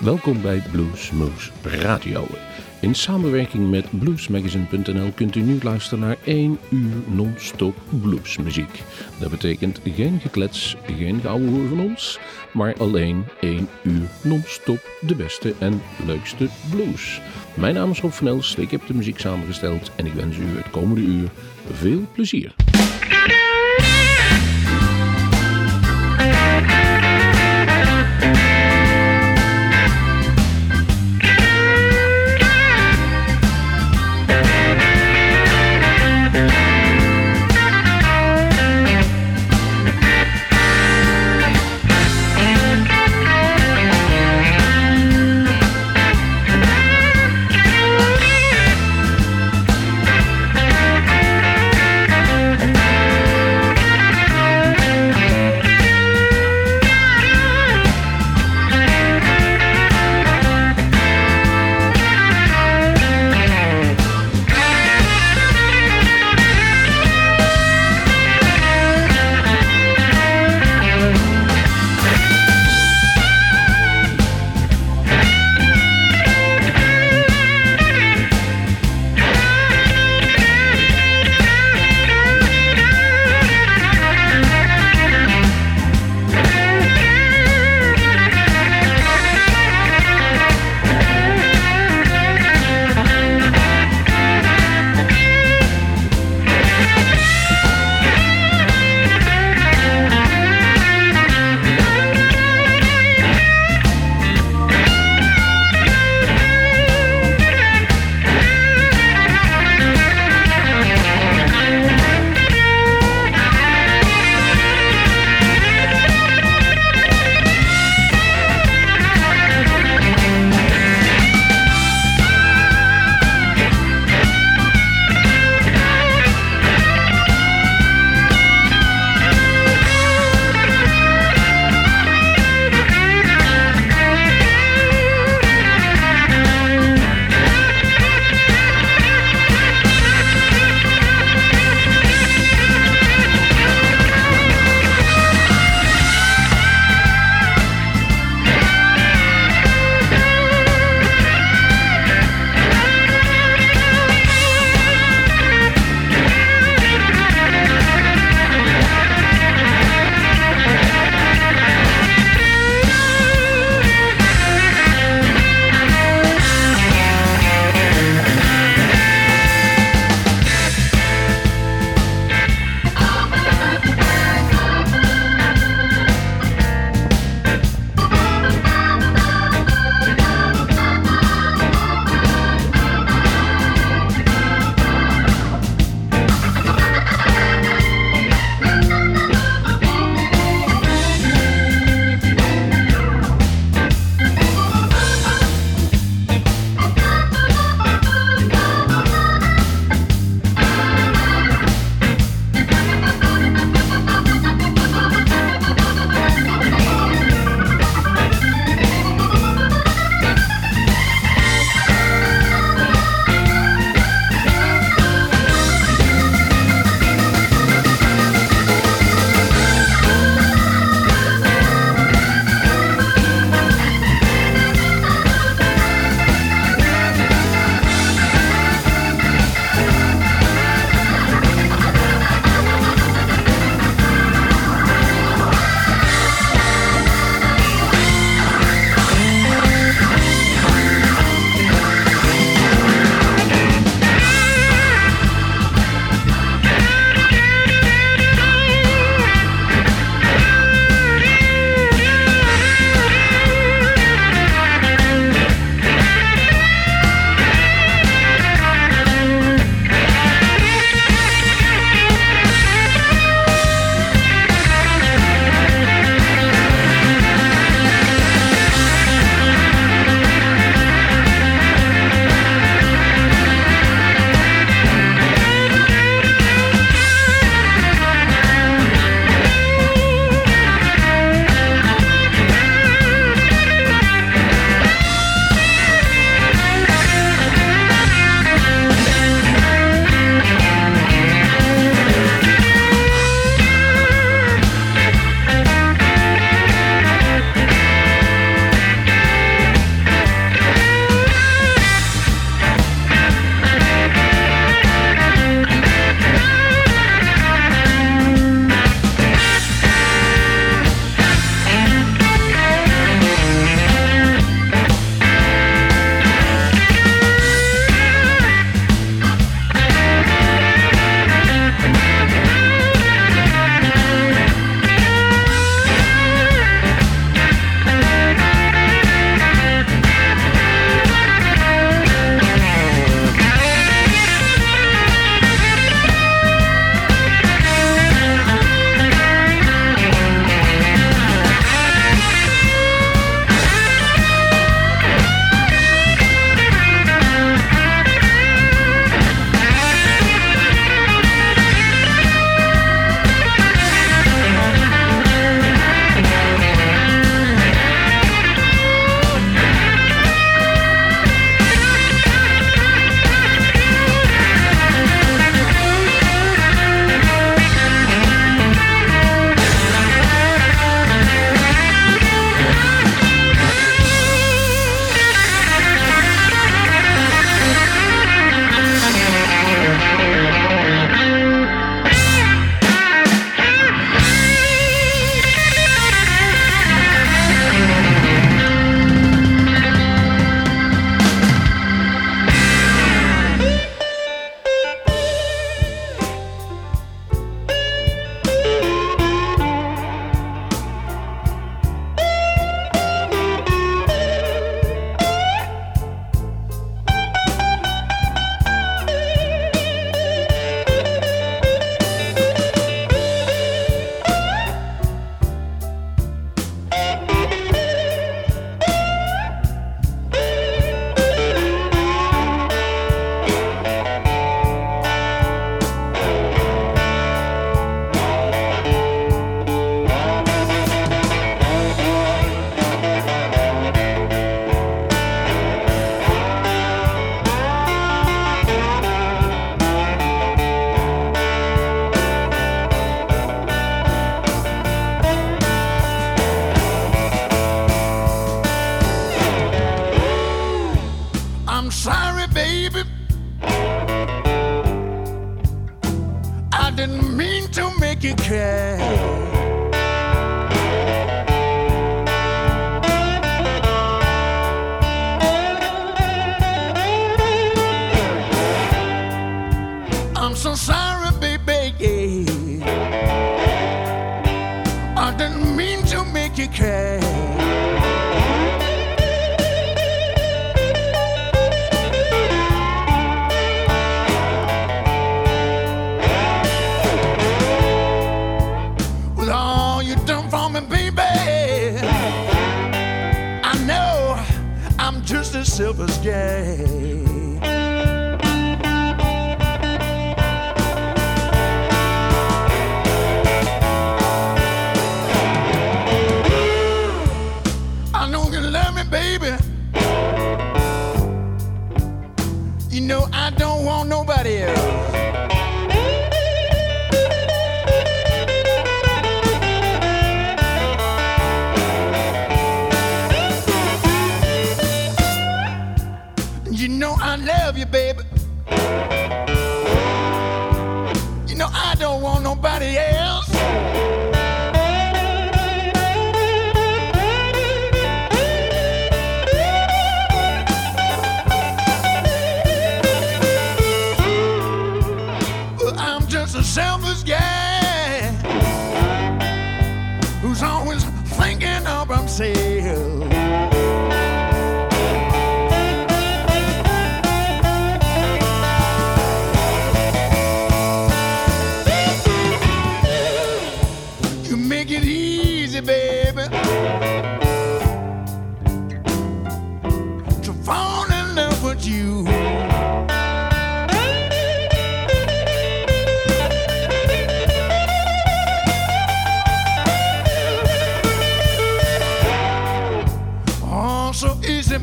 Welkom bij Bluesmoose Radio. In samenwerking met bluesmagazine.nl kunt u nu luisteren naar 1 uur non-stop bluesmuziek. Dat betekent geen geklets, geen gouden van ons, maar alleen 1 uur non-stop de beste en leukste blues. Mijn naam is Rob van Els, ik heb de muziek samengesteld en ik wens u het komende uur veel plezier.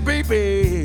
Baby.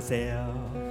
마세요.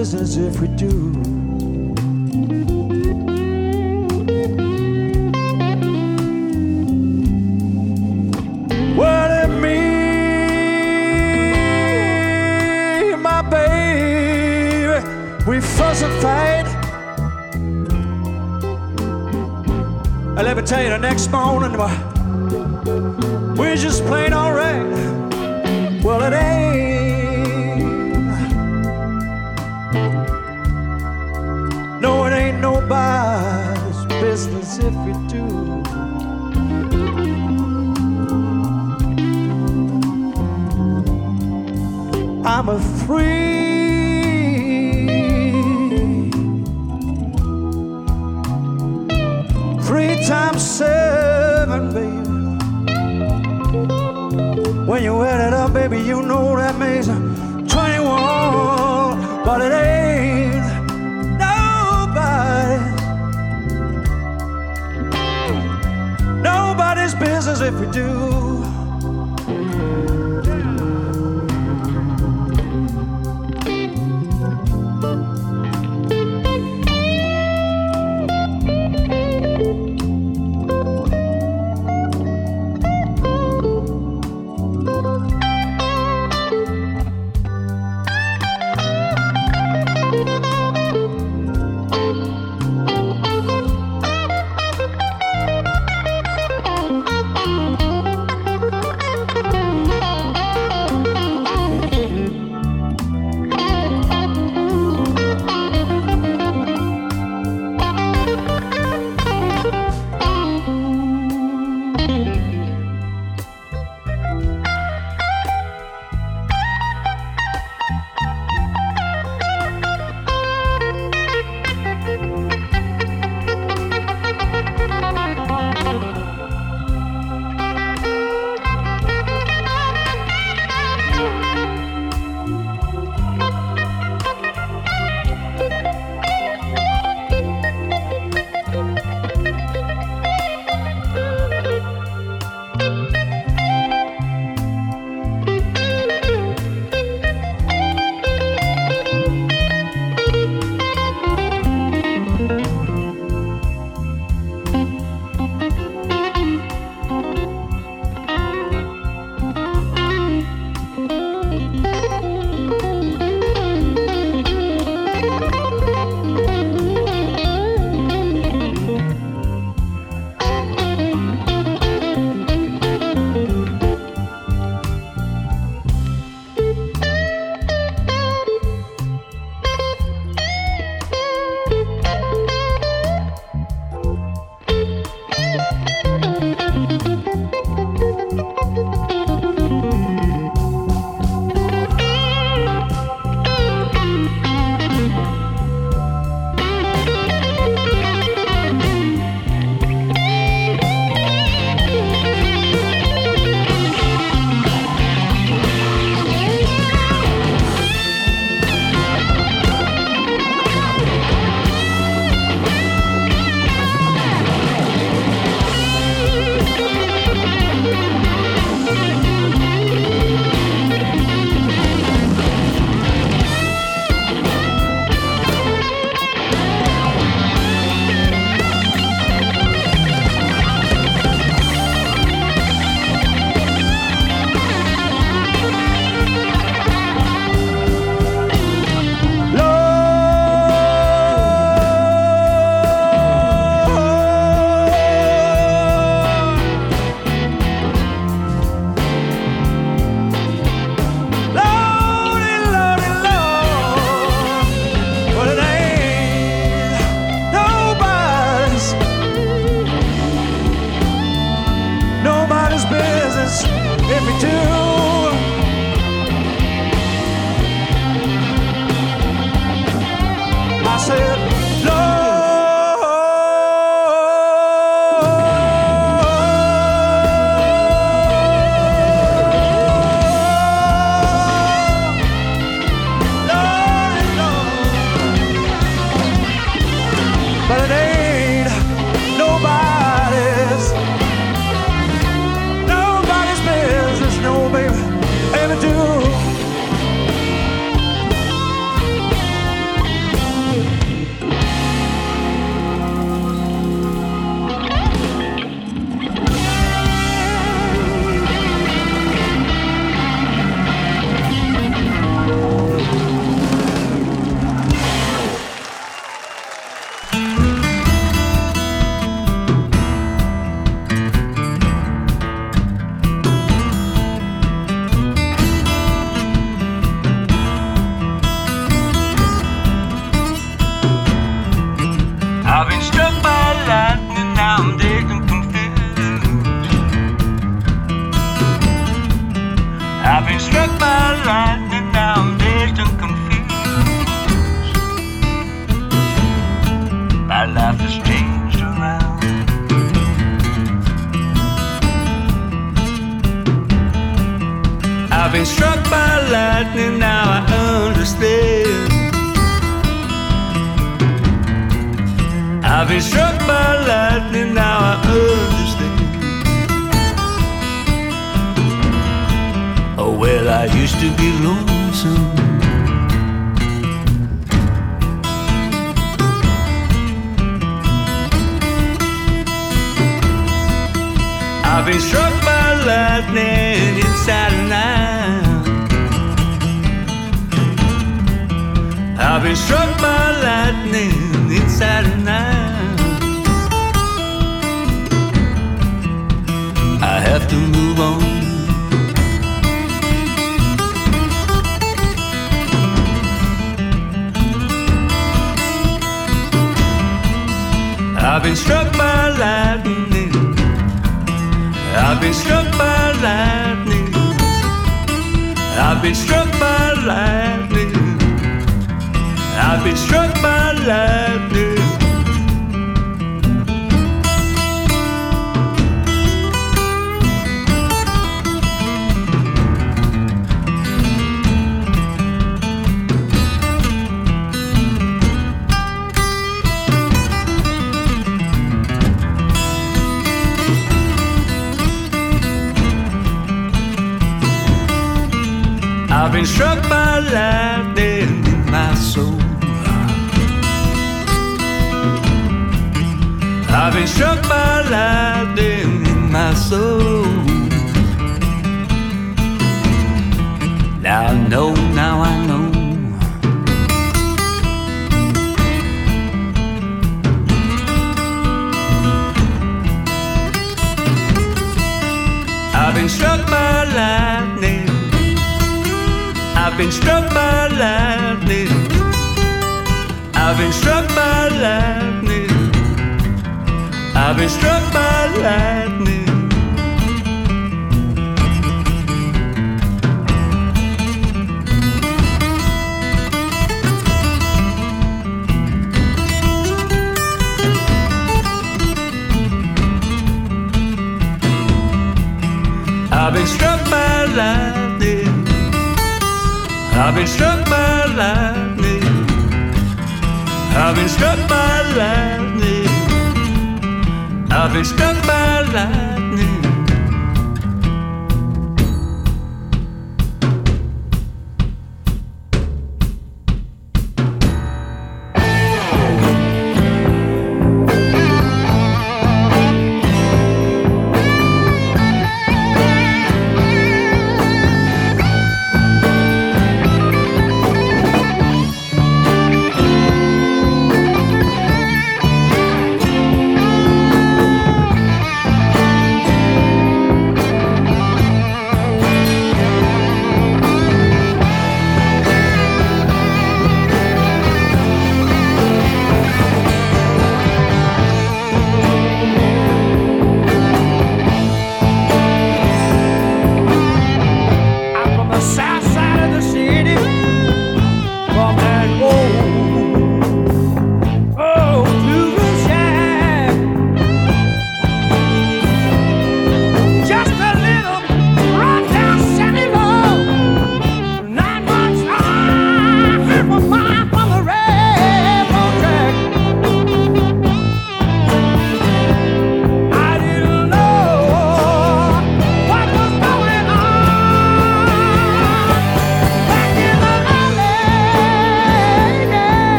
Business if we do. If we do. Been struck by lightning. I've been struck by lightning in my soul. Now I know, now I know. I've been struck by lightning. I've been struck by lightning. I've been struck by lightning. I've been struck by lightning. I've been struck by lightning. I've been struck by lightning. I've been struck by lightning. I've been struck by lightning.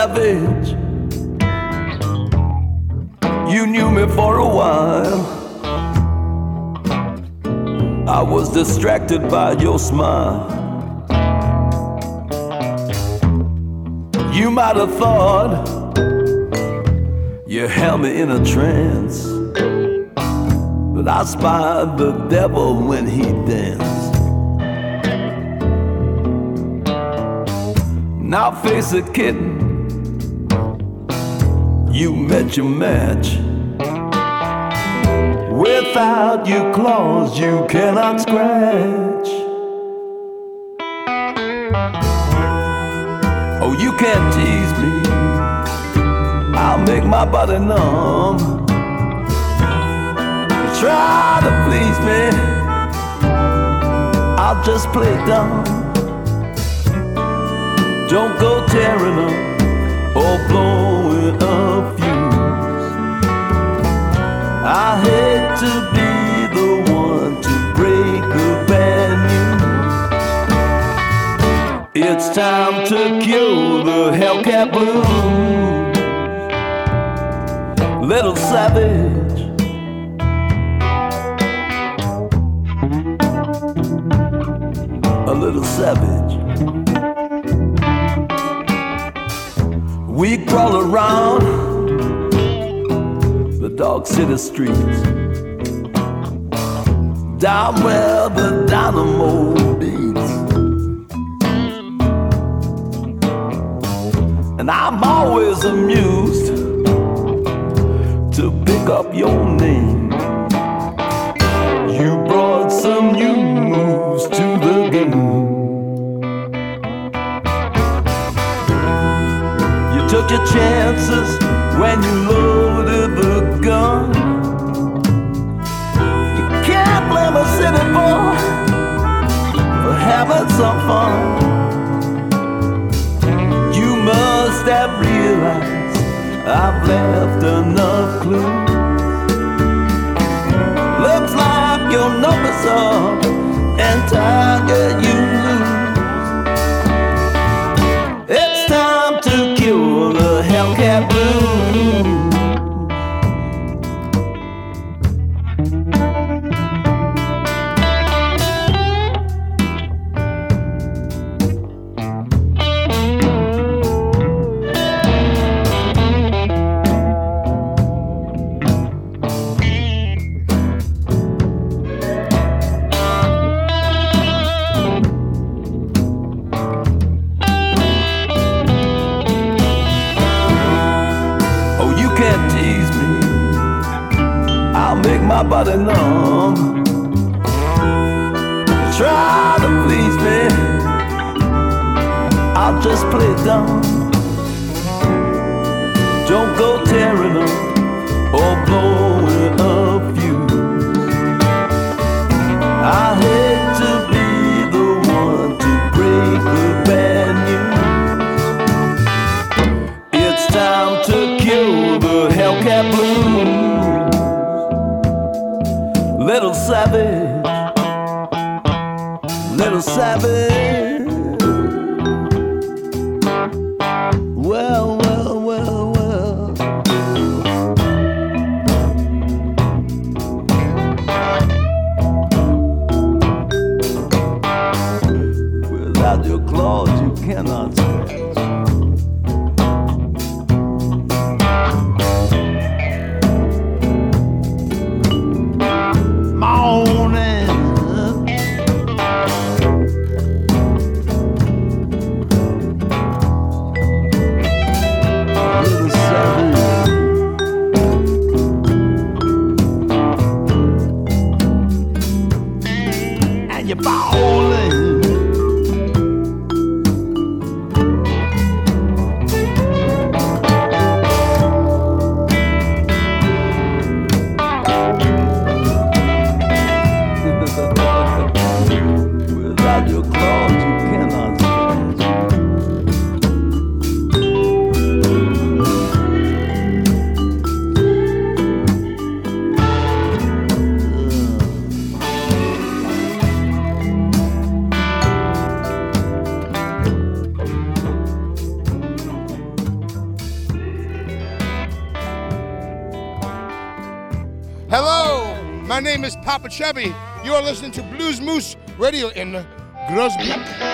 Savage. You knew me for a while. I was distracted by your smile. You might have thought you held me in a trance. But I spied the devil when he danced. Now face it, kitten. You met your match. Without your claws, you cannot scratch. Oh, you can't tease me. I'll make my body numb. Try to please me. I'll just play dumb. Don't go tearing up or blowing a fuse. I hate to be the one to break the bad news. It's time to cure the Hellcat blues. Little savage. A little savage. We crawl around the dark city streets, down where the dynamo beats. And I'm always amused to pick up your name. Left enough Chubby. You are listening to Blues Moose Radio in Groesbeek.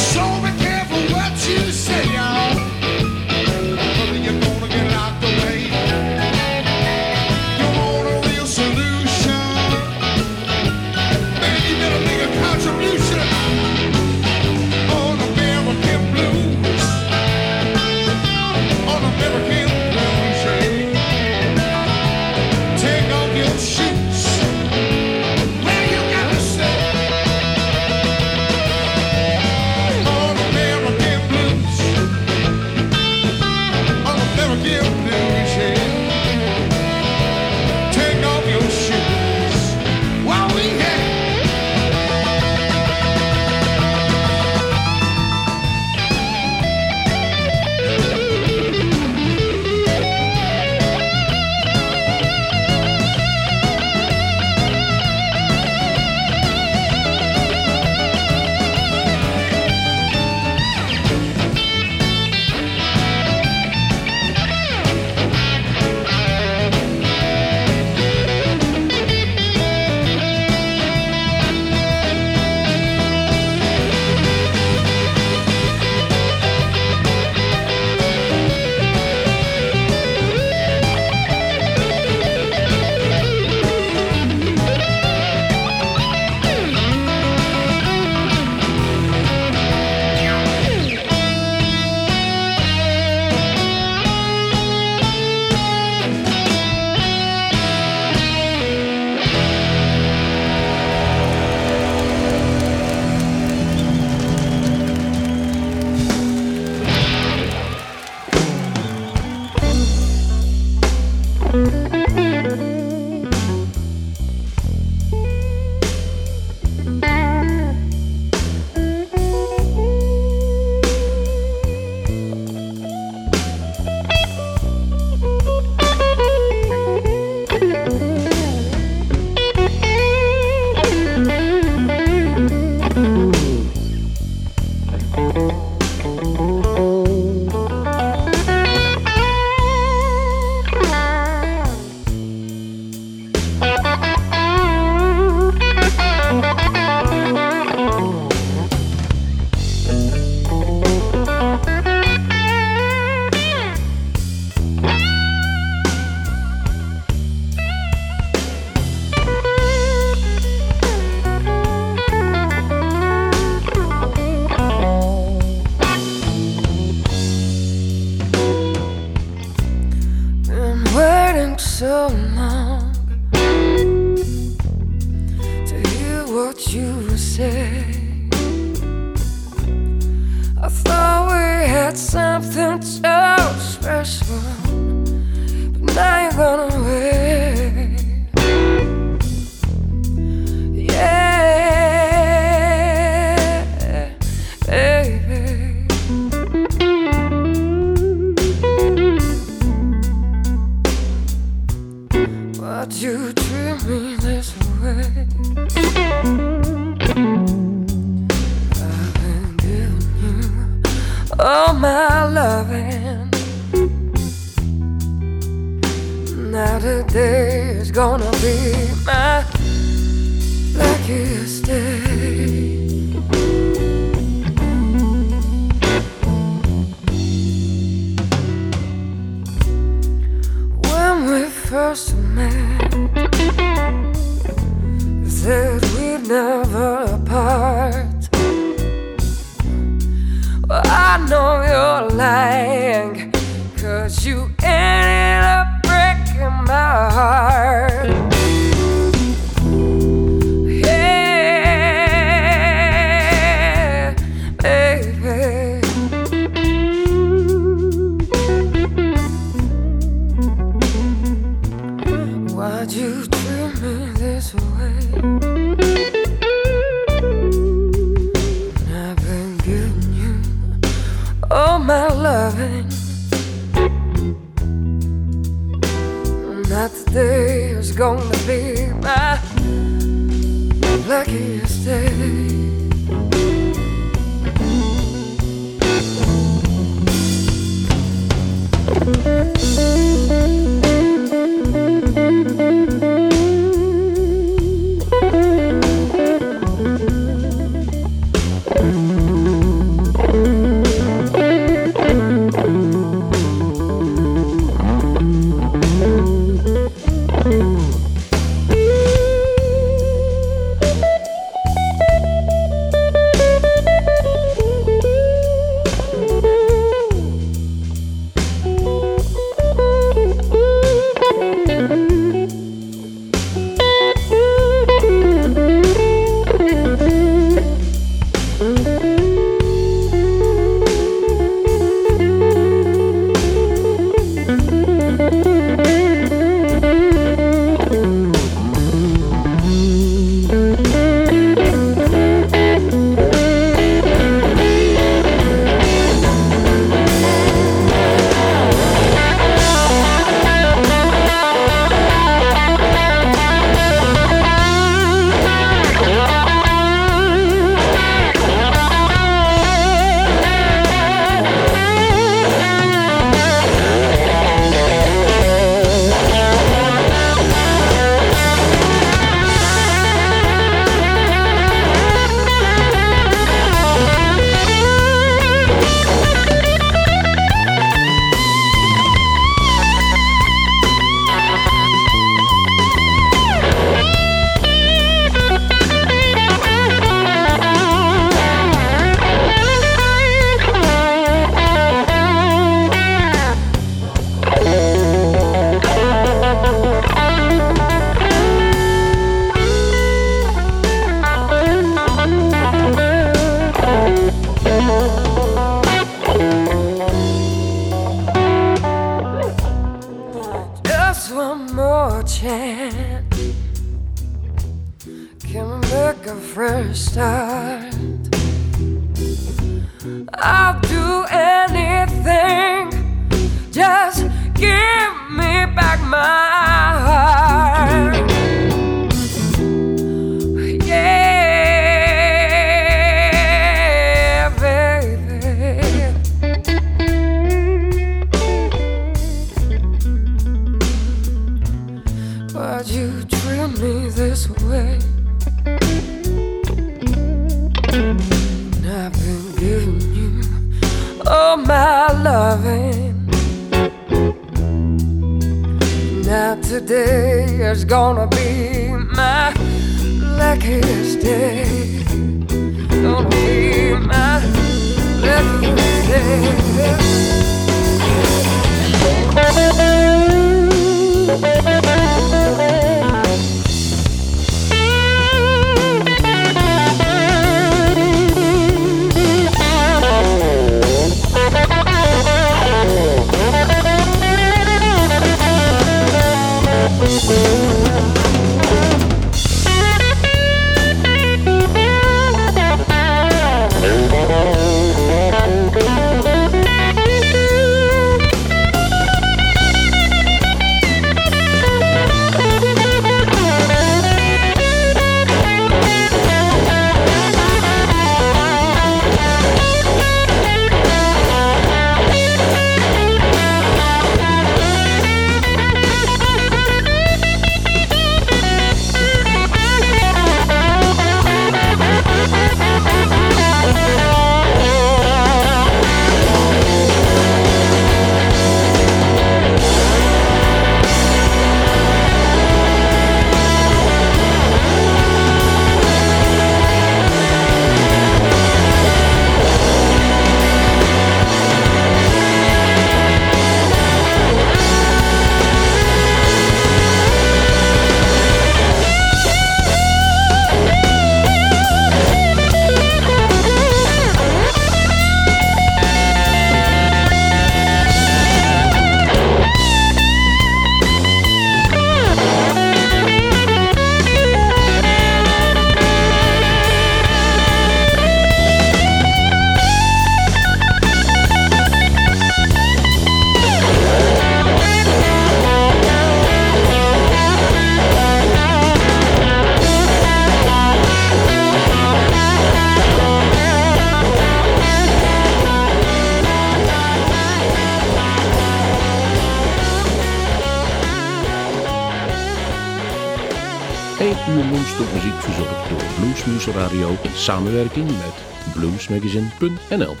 met bloomsmagazine.nl